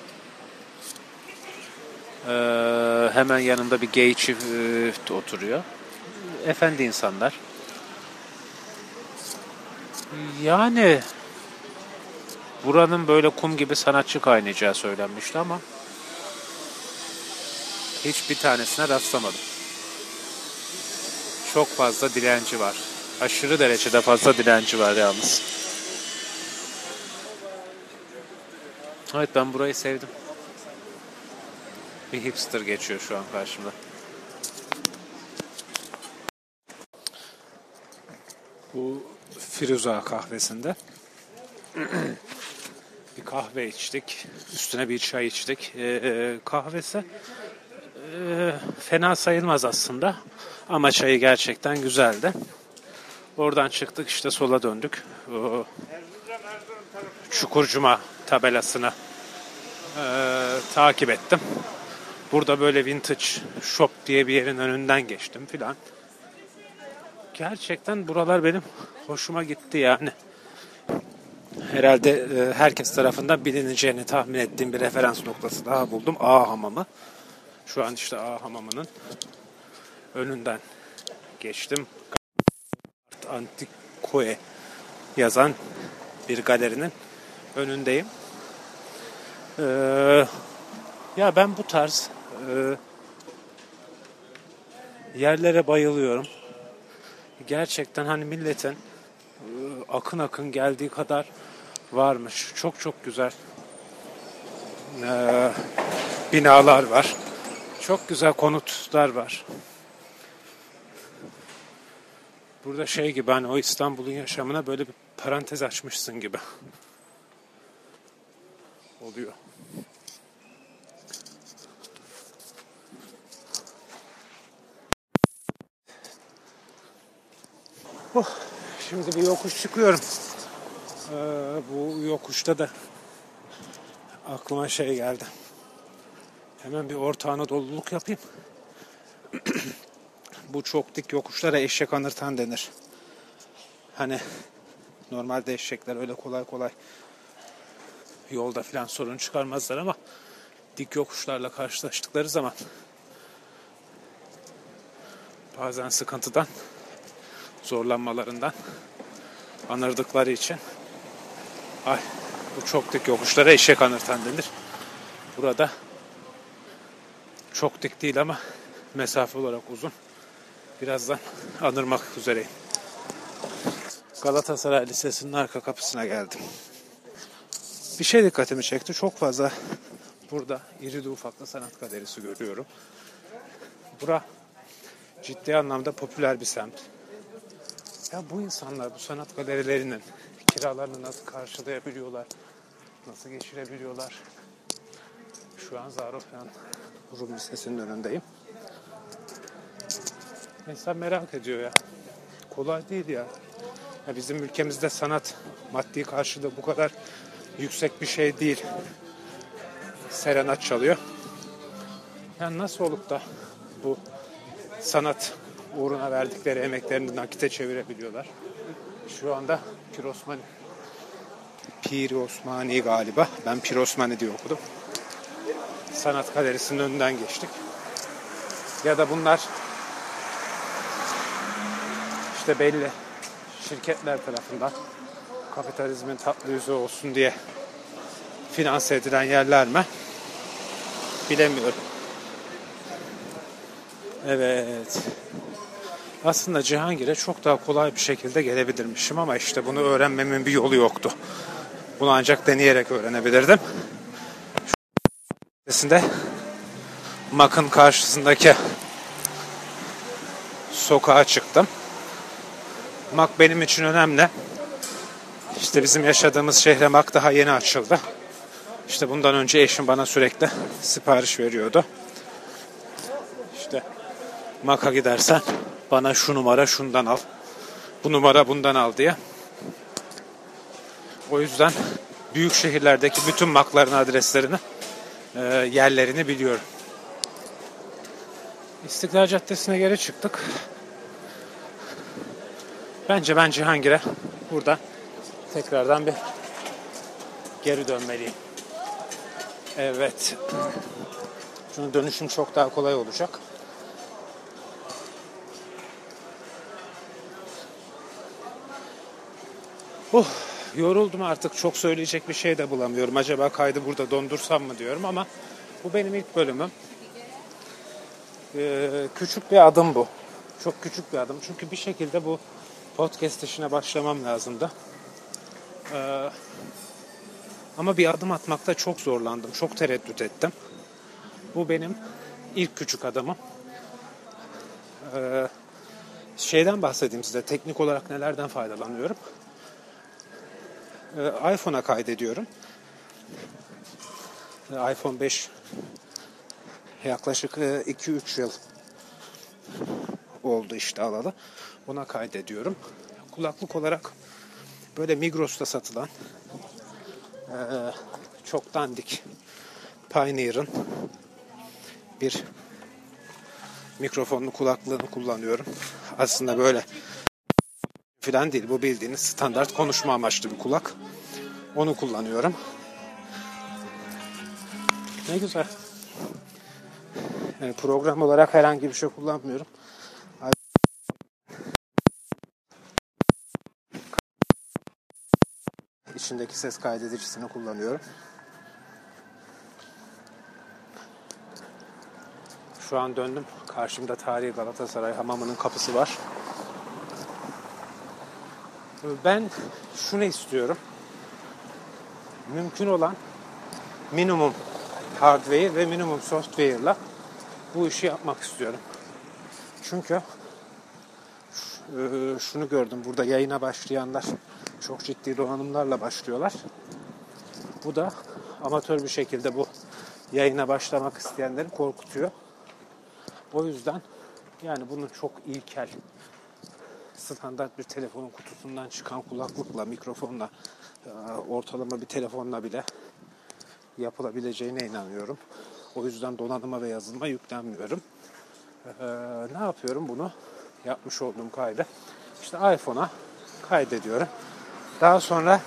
Ee, hemen yanında bir gay çift oturuyor. Efendi insanlar. Yani buranın böyle kum gibi sanatçı kaynayacağı söylenmişti ama hiçbir tanesine rastlamadım. Çok fazla dilenci var. Aşırı derecede fazla dilenci var yalnız. Evet ben burayı sevdim. Bir hipster geçiyor şu an karşımda. Bu Firuza kahvesinde (clears throat) bir kahve içtik. Üstüne bir çay içtik. Ee, kahvesi e, fena sayılmaz aslında. Ama çayı gerçekten güzeldi. Oradan çıktık işte sola döndük. O, Çukurcuma tabelasını e, takip ettim. Burada böyle vintage shop diye bir yerin önünden geçtim filan. Gerçekten buralar benim hoşuma gitti yani. Herhalde e, herkes tarafından bilineceğini tahmin ettiğim bir referans noktası daha buldum. A hamamı. Şu an işte A hamamının önünden geçtim. Antikoe yazan bir galerinin önündeyim. Ee, ya ben bu tarz e, yerlere bayılıyorum. Gerçekten hani milletin e, akın akın geldiği kadar varmış. Çok çok güzel e, binalar var. Çok güzel konutlar var. Burada şey gibi hani o İstanbul'un yaşamına böyle bir parantez açmışsın gibi (laughs) oluyor. Oh, şimdi bir yokuş çıkıyorum. Ee, bu yokuşta da aklıma şey geldi. Hemen bir Orta Anadolu'luk yapayım. (clears throat) bu çok dik yokuşlara eşek anırtan denir. Hani normalde eşekler öyle kolay kolay yolda falan sorun çıkarmazlar ama dik yokuşlarla karşılaştıkları zaman bazen sıkıntıdan zorlanmalarından anırdıkları için ay bu çok dik yokuşlara eşek anırtan denir. Burada çok dik değil ama mesafe olarak uzun. Birazdan anırmak üzereyim. Galatasaray Lisesi'nin arka kapısına geldim. Bir şey dikkatimi çekti. Çok fazla burada iri ufaklı sanat galerisi görüyorum. Bura ciddi anlamda popüler bir semt. Ya bu insanlar bu sanat galerilerinin kiralarını nasıl karşılayabiliyorlar? Nasıl geçirebiliyorlar? Şu an Zarofyan Rum Lisesi'nin önündeyim. İnsan merak ediyor ya. Kolay değil ya. ya. Bizim ülkemizde sanat maddi karşılığı bu kadar yüksek bir şey değil. Serenat çalıyor. Yani nasıl olup da bu sanat uğruna verdikleri emeklerini nakite çevirebiliyorlar. Şu anda Pir Osmani Pir Osmani galiba. Ben Pir Osmani diye okudum. Sanat galerisinin önünden geçtik. Ya da bunlar işte belli şirketler tarafından kapitalizmin tatlı yüzü olsun diye finanse edilen yerler mi? Bilemiyorum. Evet. Aslında Cihangir'e çok daha kolay bir şekilde gelebilirmişim ama işte bunu öğrenmemin bir yolu yoktu. Bunu ancak deneyerek öğrenebilirdim. Şu Mak'ın karşısındaki sokağa çıktım. Mak benim için önemli. İşte bizim yaşadığımız şehre Mak daha yeni açıldı. İşte bundan önce eşim bana sürekli sipariş veriyordu. İşte Mak'a gidersen bana şu numara şundan al. Bu numara bundan al diye. O yüzden büyük şehirlerdeki bütün makların adreslerini, e, yerlerini biliyorum. İstiklal Caddesi'ne geri çıktık. Bence ben Cihangir'e burada tekrardan bir geri dönmeliyim. Evet. Şunun dönüşüm çok daha kolay olacak. Oh, yoruldum artık. Çok söyleyecek bir şey de bulamıyorum. Acaba kaydı burada dondursam mı diyorum ama bu benim ilk bölümüm. Ee, küçük bir adım bu. Çok küçük bir adım. Çünkü bir şekilde bu podcast işine başlamam lazımdı. Ee, ama bir adım atmakta çok zorlandım. Çok tereddüt ettim. Bu benim ilk küçük adımım. Ee, şeyden bahsedeyim size. Teknik olarak nelerden faydalanıyorum. Ee, iPhone'a kaydediyorum. Ee, iPhone 5 yaklaşık 2-3 e, yıl oldu işte alalı. Buna kaydediyorum. Kulaklık olarak böyle Migros'ta satılan e, çok dandik Pioneer'ın bir mikrofonlu kulaklığını kullanıyorum. Aslında böyle filan değil. Bu bildiğiniz standart konuşma amaçlı bir kulak. Onu kullanıyorum. Ne güzel. Yani program olarak herhangi bir şey kullanmıyorum. içindeki ses kaydedicisini kullanıyorum. Şu an döndüm. Karşımda tarihi Galatasaray hamamının kapısı var. Ben şunu istiyorum. Mümkün olan minimum hardware ve minimum software bu işi yapmak istiyorum. Çünkü e, şunu gördüm burada yayına başlayanlar çok ciddi donanımlarla başlıyorlar. Bu da amatör bir şekilde bu yayına başlamak isteyenleri korkutuyor. O yüzden yani bunun çok ilkel standart bir telefonun kutusundan çıkan kulaklıkla, mikrofonla, e, ortalama bir telefonla bile yapılabileceğine inanıyorum. O yüzden donanıma ve yazılıma yüklenmiyorum. Ee, ne yapıyorum bunu? Yapmış olduğum kaydı. İşte iPhone'a kaydediyorum. Daha sonra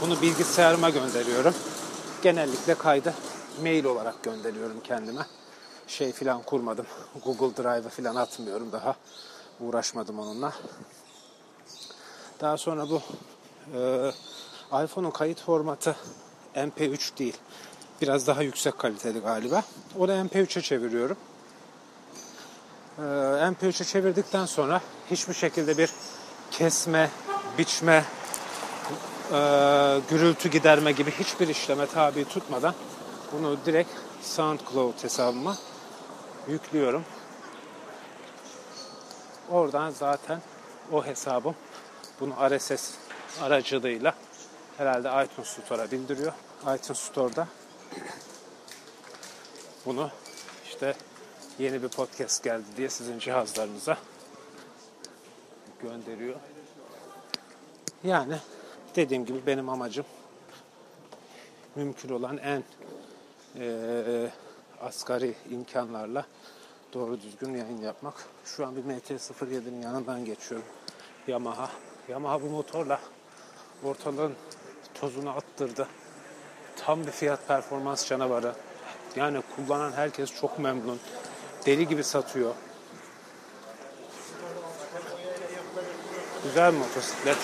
bunu bilgisayarıma gönderiyorum. Genellikle kaydı mail olarak gönderiyorum kendime. Şey filan kurmadım. Google Drive'a filan atmıyorum daha. Uğraşmadım onunla. Daha sonra bu e, iPhone'un kayıt formatı MP3 değil. Biraz daha yüksek kaliteli galiba. Onu MP3'e çeviriyorum. Ee, MP3'e çevirdikten sonra hiçbir şekilde bir kesme, biçme, e, gürültü giderme gibi hiçbir işleme tabi tutmadan bunu direkt SoundCloud hesabıma yüklüyorum. Oradan zaten o hesabım bunu RSS aracılığıyla herhalde iTunes Store'a bildiriyor. iTunes Store'da bunu işte yeni bir podcast geldi diye sizin cihazlarınıza gönderiyor. Yani dediğim gibi benim amacım mümkün olan en e, asgari imkanlarla doğru düzgün yayın yapmak. Şu an bir MT-07'nin yanından geçiyorum. Yamaha. Yamaha bu motorla ortalığın tozunu attırdı. Tam bir fiyat performans canavarı. Yani kullanan herkes çok memnun. Deli gibi satıyor. Güzel motosiklet.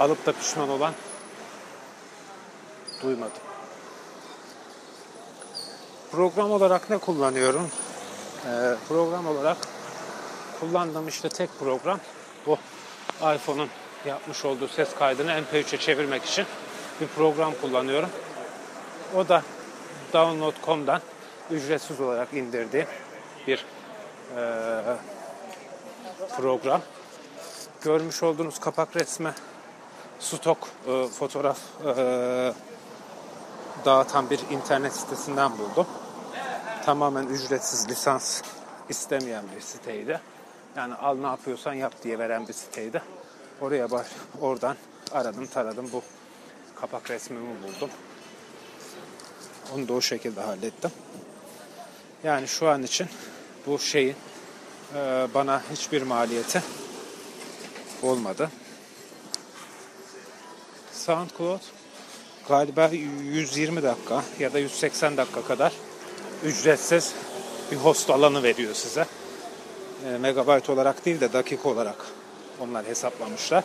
Alıp da pişman olan duymadım. Program olarak ne kullanıyorum? Ee, program olarak kullandığım işte tek program bu iPhone'un yapmış olduğu ses kaydını MP3'e çevirmek için bir program kullanıyorum. O da download.com'dan ücretsiz olarak indirdiğim bir e, program. Görmüş olduğunuz kapak resmi stok e, fotoğraf e, dağıtan bir internet sitesinden buldum. Tamamen ücretsiz lisans istemeyen bir siteydi. Yani al ne yapıyorsan yap diye veren bir siteydi. Oraya baş, oradan aradım taradım bu kapak resmimi buldum. Onu da o şekilde hallettim. Yani şu an için bu şeyin e, bana hiçbir maliyeti olmadı. SoundCloud galiba 120 dakika ya da 180 dakika kadar ücretsiz bir host alanı veriyor size. E, megabayt olarak değil de dakika olarak onlar hesaplamışlar.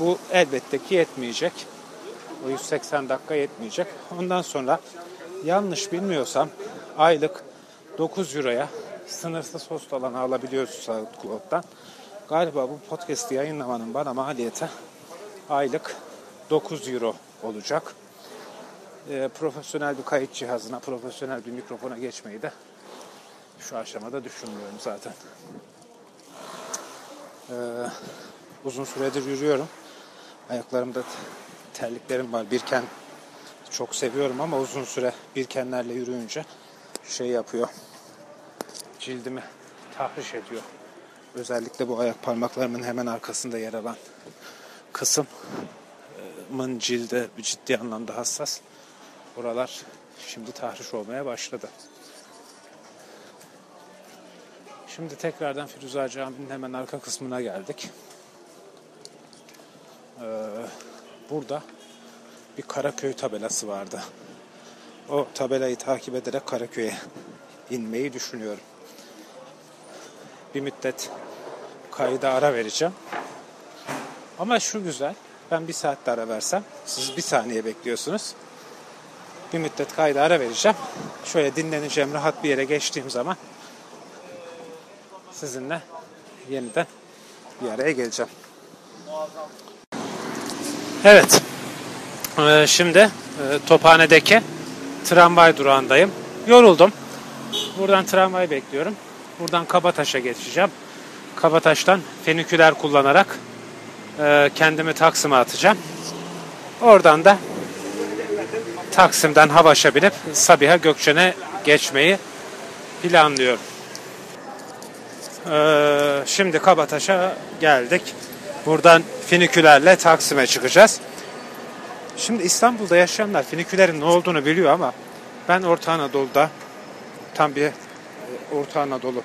Bu elbette ki yetmeyecek. O 180 dakika yetmeyecek. Ondan sonra yanlış bilmiyorsam aylık 9 euroya sınırsız host alanı alabiliyoruz SoundCloud'dan. Galiba bu podcast'i yayınlamanın bana maliyeti aylık 9 euro olacak. E, profesyonel bir kayıt cihazına, profesyonel bir mikrofona geçmeyi de şu aşamada düşünmüyorum zaten. E, uzun süredir yürüyorum. Ayaklarımda terliklerim var. Birken çok seviyorum ama uzun süre birkenlerle yürüyünce şey yapıyor. Cildimi tahriş ediyor. Özellikle bu ayak parmaklarımın hemen arkasında yer alan kısımın cilde ciddi anlamda hassas. Oralar şimdi tahriş olmaya başladı. Şimdi tekrardan Firuza Camii'nin hemen arka kısmına geldik. Ee, burada bir Karaköy tabelası vardı. O tabelayı takip ederek Karaköy'e inmeyi düşünüyorum. Bir müddet kayda ara vereceğim. Ama şu güzel. Ben bir saatte ara versem siz bir saniye bekliyorsunuz. Bir müddet kayda ara vereceğim. Şöyle dinleneceğim rahat bir yere geçtiğim zaman sizinle yeniden bir araya geleceğim. Evet. Ee, şimdi e, Tophane'deki tramvay durağındayım. Yoruldum. Buradan tramvay bekliyorum. Buradan Kabataş'a geçeceğim. Kabataş'tan feniküler kullanarak e, kendimi Taksim'e atacağım. Oradan da Taksim'den Havaş'a binip Sabiha Gökçen'e geçmeyi planlıyorum. Ee, şimdi Kabataş'a geldik. Buradan finikülerle Taksim'e çıkacağız. Şimdi İstanbul'da yaşayanlar finikülerin ne olduğunu biliyor ama ben Orta Anadolu'da tam bir e, Orta Anadolu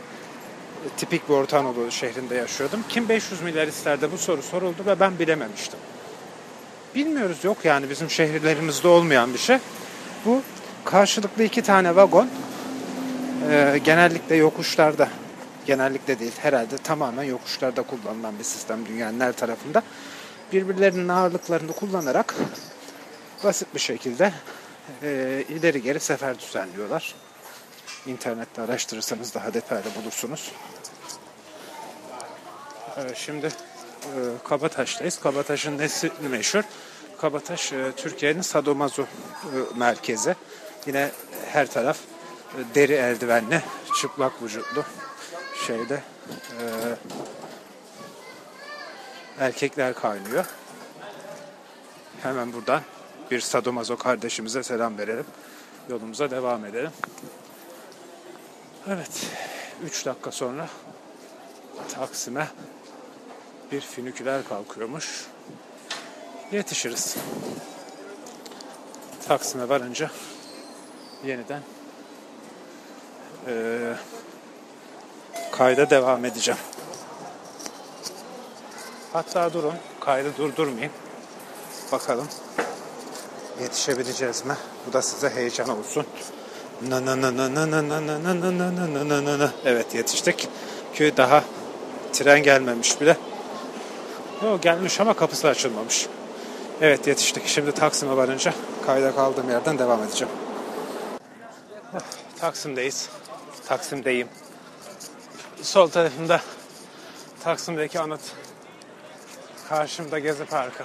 tipik bir Orta Anadolu şehrinde yaşıyordum. Kim 500 milyar isterde bu soru soruldu ve ben bilememiştim. Bilmiyoruz yok yani bizim şehirlerimizde olmayan bir şey. Bu karşılıklı iki tane vagon e, genellikle yokuşlarda genellikle değil herhalde tamamen yokuşlarda kullanılan bir sistem dünyanın her tarafında. Birbirlerinin ağırlıklarını kullanarak basit bir şekilde e, ileri geri sefer düzenliyorlar. İnternette araştırırsanız daha detaylı bulursunuz. E, şimdi Kabataş'tayız. Kabataş'ın nesi meşhur? Kabataş e, Türkiye'nin sadomazo e, merkezi. Yine her taraf e, deri eldivenli, çıplak vücutlu şeyde erkekler kaynıyor. Hemen buradan bir sadomazo kardeşimize selam verelim. Yolumuza devam edelim. Evet, 3 dakika sonra Taksim'e bir füniküler kalkıyormuş. Yetişiriz. Taksim'e varınca yeniden e, kayda devam edeceğim. Hatta durun, kaydı durdurmayayım. Bakalım yetişebileceğiz mi? Bu da size heyecan olsun. Na na na na na na na na na na na na na na. Evet yetiştik. Köy daha tren gelmemiş bile. O gelmiş ama kapısı açılmamış. Evet yetiştik. Şimdi Taksim'e varınca kayda kaldığım yerden devam edeceğim. Taksim'deyiz. Taksim'deyim. Sol tarafımda Taksim'deki anıt. Karşımda Gezi Parkı.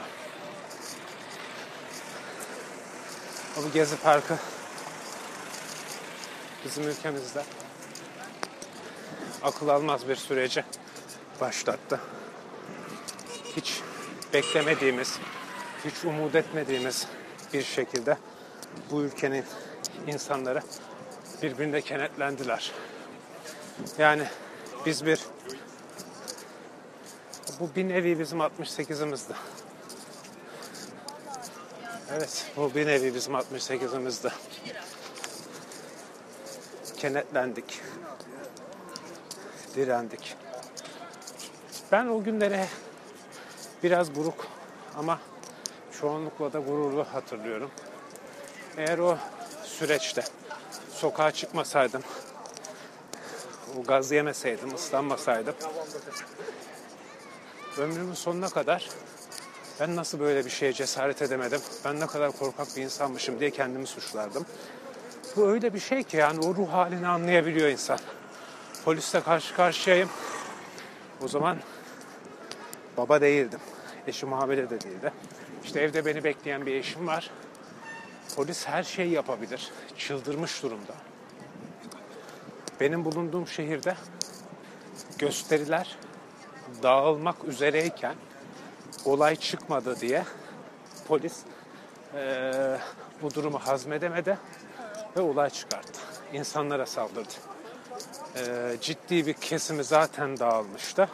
Bu Gezi Parkı bizim ülkemizde akıl almaz bir süreci başlattı. Hiç beklemediğimiz, hiç umut etmediğimiz bir şekilde bu ülkenin insanları birbirine kenetlendiler. Yani biz bir bu bir nevi bizim 68'imizdi. Evet, bu bir nevi bizim 68'imizdi. Kenetlendik. Direndik. Ben o günleri biraz buruk ama çoğunlukla da gururlu hatırlıyorum. Eğer o süreçte sokağa çıkmasaydım, o gaz yemeseydim, ıslanmasaydım ömrümün sonuna kadar ben nasıl böyle bir şeye cesaret edemedim, ben ne kadar korkak bir insanmışım diye kendimi suçlardım. Bu öyle bir şey ki yani o ruh halini anlayabiliyor insan. Polisle karşı karşıyayım. O zaman baba değildim. Eşim hamile de değildi. İşte evde beni bekleyen bir eşim var. Polis her şeyi yapabilir. Çıldırmış durumda. Benim bulunduğum şehirde gösteriler dağılmak üzereyken olay çıkmadı diye polis e, bu durumu hazmedemedi ve olay çıkarttı. İnsanlara saldırdı. E, ciddi bir kesimi zaten dağılmıştı.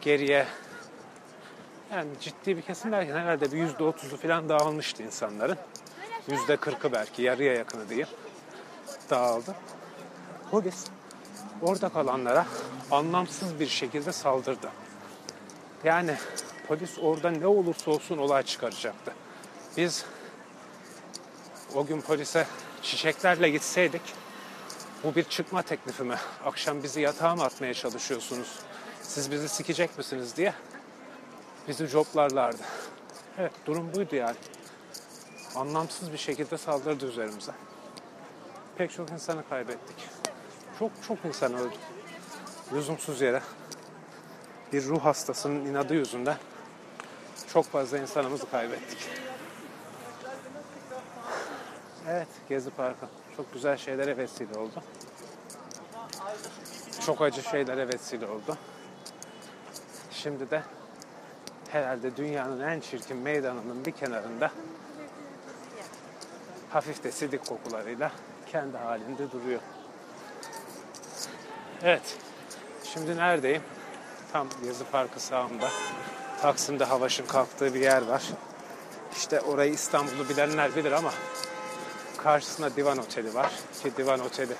Geriye yani ciddi bir kesim derken herhalde bir yüzde otuzu falan dağılmıştı insanların. Yüzde kırkı belki yarıya yakını değil dağıldı. Polis orada kalanlara anlamsız bir şekilde saldırdı. Yani polis orada ne olursa olsun olay çıkaracaktı. Biz o gün polise çiçeklerle gitseydik bu bir çıkma teklifi mi? Akşam bizi yatağa mı atmaya çalışıyorsunuz? Siz bizi sikecek misiniz diye bizi coplarlardı. Evet durum buydu yani. Anlamsız bir şekilde saldırdı üzerimize. Pek çok insanı kaybettik. Çok çok insan öldü. Lüzumsuz yere. Bir ruh hastasının inadı yüzünden çok fazla insanımızı kaybettik. Evet, Gezi Parkı. Çok güzel şeylere vesile oldu. Çok acı şeylere vesile oldu. Şimdi de herhalde dünyanın en çirkin meydanının bir kenarında hafif de sidik kokularıyla kendi halinde duruyor. Evet, şimdi neredeyim? Tam Gezi Parkı sağımda. Taksim'de Havaş'ın kalktığı bir yer var. İşte orayı İstanbul'u bilenler bilir ama karşısında Divan Oteli var. Ki Divan Oteli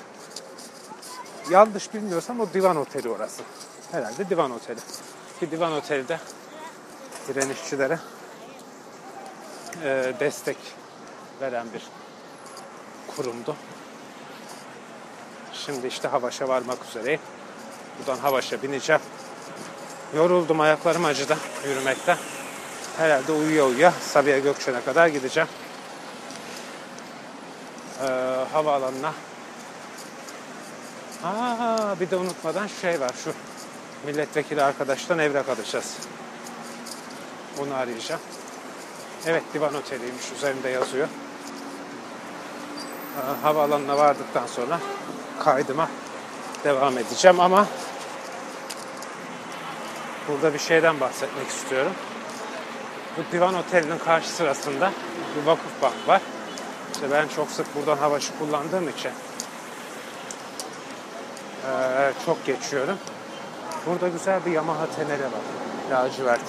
yanlış bilmiyorsam o Divan Oteli orası. Herhalde Divan Oteli. Ki Divan Oteli'de direnişçilere e, destek veren bir kurumdu. Şimdi işte Havaş'a varmak üzereyim. Buradan Havaş'a bineceğim. Yoruldum ayaklarım acıdı yürümekten. Herhalde uyuya uyuya Sabiha Gökçen'e kadar gideceğim. Ee, havaalanına. Aa, bir de unutmadan şey var şu milletvekili arkadaştan evrak alacağız. Onu arayacağım. Evet Divan Oteli'ymiş üzerinde yazıyor. Havaalanına vardıktan sonra kaydıma devam edeceğim ama burada bir şeyden bahsetmek istiyorum. Bu Divan Oteli'nin karşı sırasında bir vakıf bank var. İşte ben çok sık buradan havaşı kullandığım için çok geçiyorum. Burada güzel bir Yamaha Tenere var. Lacivert.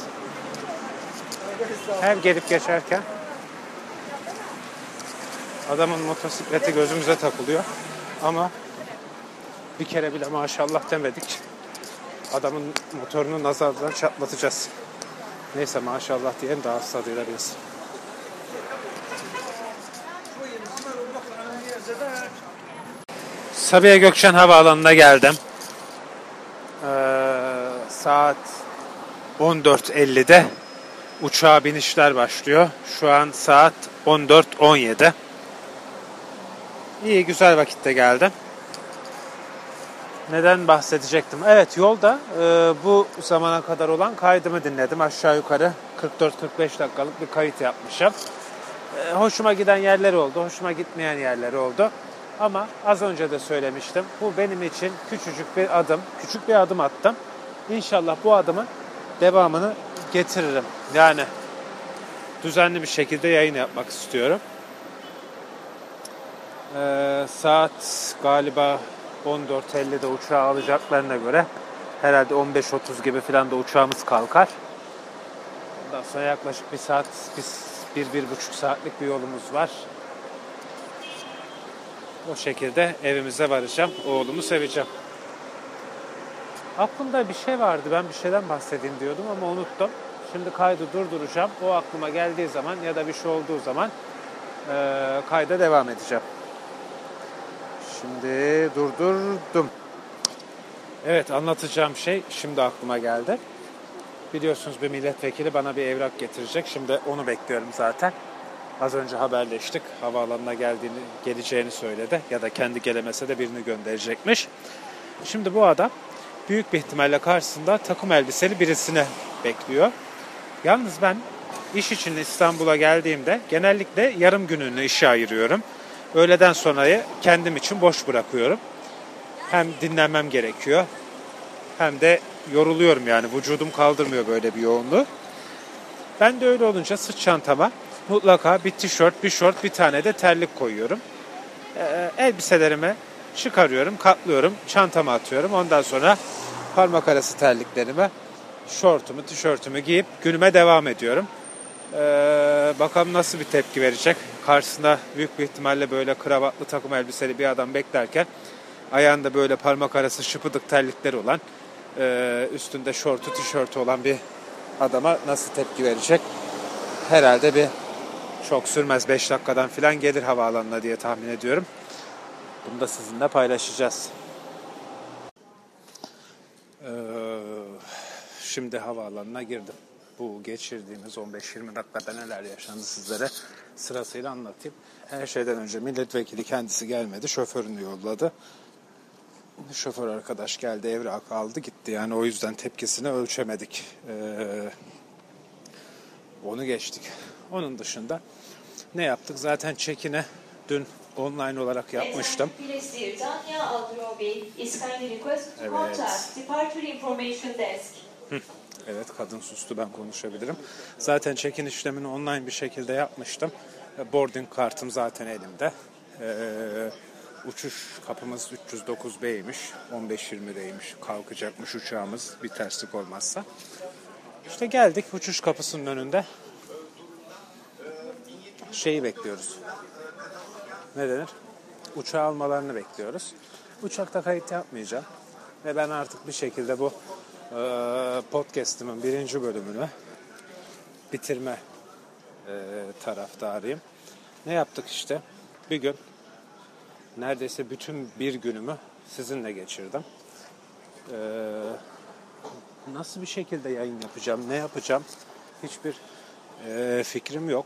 Her gelip geçerken adamın motosikleti gözümüze takılıyor. Ama bir kere bile maşallah demedik. Adamın motorunu nazardan çatlatacağız. Neyse maşallah diyelim daha tadıyla biz. Sabiha Gökçen Havaalanı'na geldim. Ee, saat 14.50'de uçağa binişler başlıyor. Şu an saat 14.17. İyi güzel vakitte geldim. neden bahsedecektim? Evet yolda e, bu zamana kadar olan kaydımı dinledim. Aşağı yukarı 44-45 dakikalık bir kayıt yapmışım. E, hoşuma giden yerler oldu, hoşuma gitmeyen yerler oldu. Ama az önce de söylemiştim. Bu benim için küçücük bir adım, küçük bir adım attım. İnşallah bu adımın devamını getiririm. Yani düzenli bir şekilde yayın yapmak istiyorum. Ee, saat galiba 14.50'de uçağı alacaklarına göre herhalde 15.30 gibi falan da uçağımız kalkar. Ondan sonra yaklaşık bir saat, biz bir, bir buçuk saatlik bir yolumuz var. O şekilde evimize varacağım. Oğlumu seveceğim. Aklımda bir şey vardı. Ben bir şeyden bahsedeyim diyordum ama unuttum. Şimdi kaydı durduracağım. O aklıma geldiği zaman ya da bir şey olduğu zaman e, kayda devam edeceğim. Şimdi durdurdum. Evet anlatacağım şey şimdi aklıma geldi. Biliyorsunuz bir milletvekili bana bir evrak getirecek. Şimdi onu bekliyorum zaten. Az önce haberleştik. Havaalanına geldiğini, geleceğini söyledi. Ya da kendi gelemese de birini gönderecekmiş. Şimdi bu adam büyük bir ihtimalle karşısında takım elbiseli birisini bekliyor. Yalnız ben iş için İstanbul'a geldiğimde genellikle yarım gününü işe ayırıyorum. Öğleden sonrayı kendim için boş bırakıyorum. Hem dinlenmem gerekiyor hem de yoruluyorum yani vücudum kaldırmıyor böyle bir yoğunluğu. Ben de öyle olunca sırt çantama mutlaka bir tişört, bir şort, bir tane de terlik koyuyorum. Ee, elbiselerimi çıkarıyorum, katlıyorum, çantama atıyorum. Ondan sonra parmak arası terliklerimi, şortumu, tişörtümü giyip günüme devam ediyorum. Ee, bakalım nasıl bir tepki verecek. Karşısında büyük bir ihtimalle böyle kravatlı takım elbiseli bir adam beklerken ayağında böyle parmak arası şıpıdık terlikleri olan e, üstünde şortu tişörtü olan bir adama nasıl tepki verecek? Herhalde bir çok sürmez 5 dakikadan filan gelir havaalanına diye tahmin ediyorum. Bunu da sizinle paylaşacağız. Ee, şimdi havaalanına girdim. Bu geçirdiğimiz 15-20 dakikada neler yaşandı sizlere sırasıyla anlatayım. Her şeyden önce milletvekili kendisi gelmedi, şoförünü yolladı. Şoför arkadaş geldi, evrak aldı gitti. Yani o yüzden tepkisini ölçemedik. Ee, onu geçtik. Onun dışında ne yaptık? Zaten çekine dün online olarak yapmıştım. Evet. Evet kadın sustu ben konuşabilirim. Zaten çekin işlemini online bir şekilde yapmıştım. Boarding kartım zaten elimde. Ee, uçuş kapımız 309B'ymiş. 15.20'deymiş. Kalkacakmış uçağımız bir terslik olmazsa. İşte geldik uçuş kapısının önünde. Şeyi bekliyoruz. Ne denir? Uçağı almalarını bekliyoruz. Uçakta kayıt yapmayacağım. Ve ben artık bir şekilde bu e, podcast'imin birinci bölümünü bitirme e, taraftarıyım. Ne yaptık işte? Bir gün neredeyse bütün bir günümü sizinle geçirdim. Ee, nasıl bir şekilde yayın yapacağım, ne yapacağım hiçbir e, fikrim yok.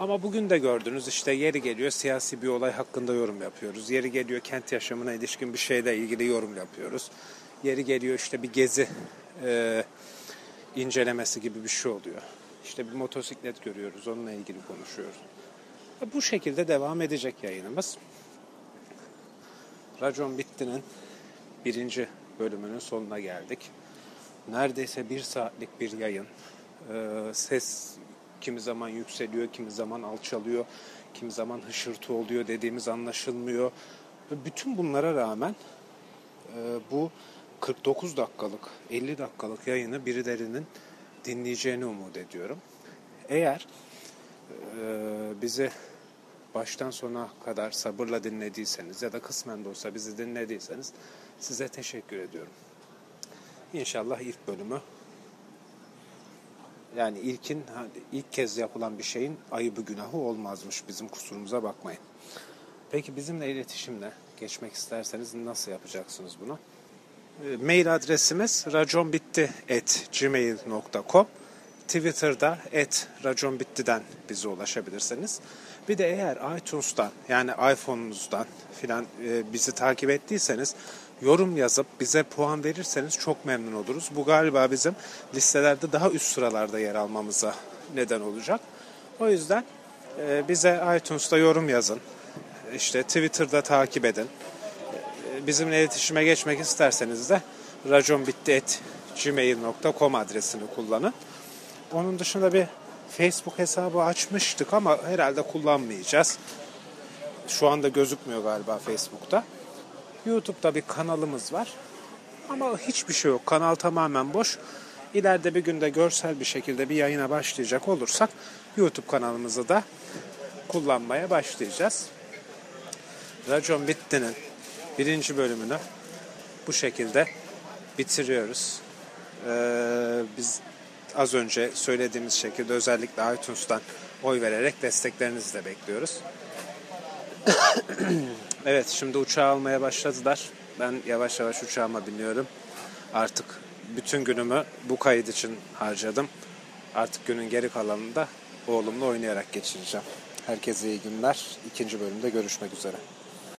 Ama bugün de gördünüz işte yeri geliyor siyasi bir olay hakkında yorum yapıyoruz. Yeri geliyor kent yaşamına ilişkin bir şeyle ilgili yorum yapıyoruz. Yeri geliyor işte bir gezi e, incelemesi gibi bir şey oluyor. İşte bir motosiklet görüyoruz onunla ilgili konuşuyoruz. Bu şekilde devam edecek yayınımız. Racon Bitti'nin birinci bölümünün sonuna geldik. Neredeyse bir saatlik bir yayın. Ee, ses kimi zaman yükseliyor, kimi zaman alçalıyor, kimi zaman hışırtı oluyor dediğimiz anlaşılmıyor. Bütün bunlara rağmen e, bu 49 dakikalık, 50 dakikalık yayını birilerinin dinleyeceğini umut ediyorum. Eğer e, bizi baştan sona kadar sabırla dinlediyseniz ya da kısmen de olsa bizi dinlediyseniz size teşekkür ediyorum. İnşallah ilk bölümü yani ilkin ilk kez yapılan bir şeyin ayıbı günahı olmazmış bizim kusurumuza bakmayın. Peki bizimle iletişimle geçmek isterseniz nasıl yapacaksınız bunu? E, mail adresimiz raconbitti@gmail.com Twitter'da et raconbitti'den bize ulaşabilirsiniz. Bir de eğer iTunes'tan yani iPhone'unuzdan filan e, bizi takip ettiyseniz yorum yazıp bize puan verirseniz çok memnun oluruz. Bu galiba bizim listelerde daha üst sıralarda yer almamıza neden olacak. O yüzden e, bize iTunes'ta yorum yazın. İşte Twitter'da takip edin. Bizimle iletişime geçmek isterseniz de raconbitti.gmail.com adresini kullanın. Onun dışında bir Facebook hesabı açmıştık ama herhalde kullanmayacağız. Şu anda gözükmüyor galiba Facebook'ta. YouTube'da bir kanalımız var. Ama hiçbir şey yok. Kanal tamamen boş. İleride bir günde görsel bir şekilde bir yayına başlayacak olursak YouTube kanalımızı da kullanmaya başlayacağız. Racon Bitti'nin birinci bölümünü bu şekilde bitiriyoruz. Ee, biz az önce söylediğimiz şekilde özellikle iTunes'tan oy vererek desteklerinizi de bekliyoruz. (coughs) evet şimdi uçağı almaya başladılar. Ben yavaş yavaş uçağıma biniyorum. Artık bütün günümü bu kayıt için harcadım. Artık günün geri kalanını da oğlumla oynayarak geçireceğim. Herkese iyi günler. İkinci bölümde görüşmek üzere.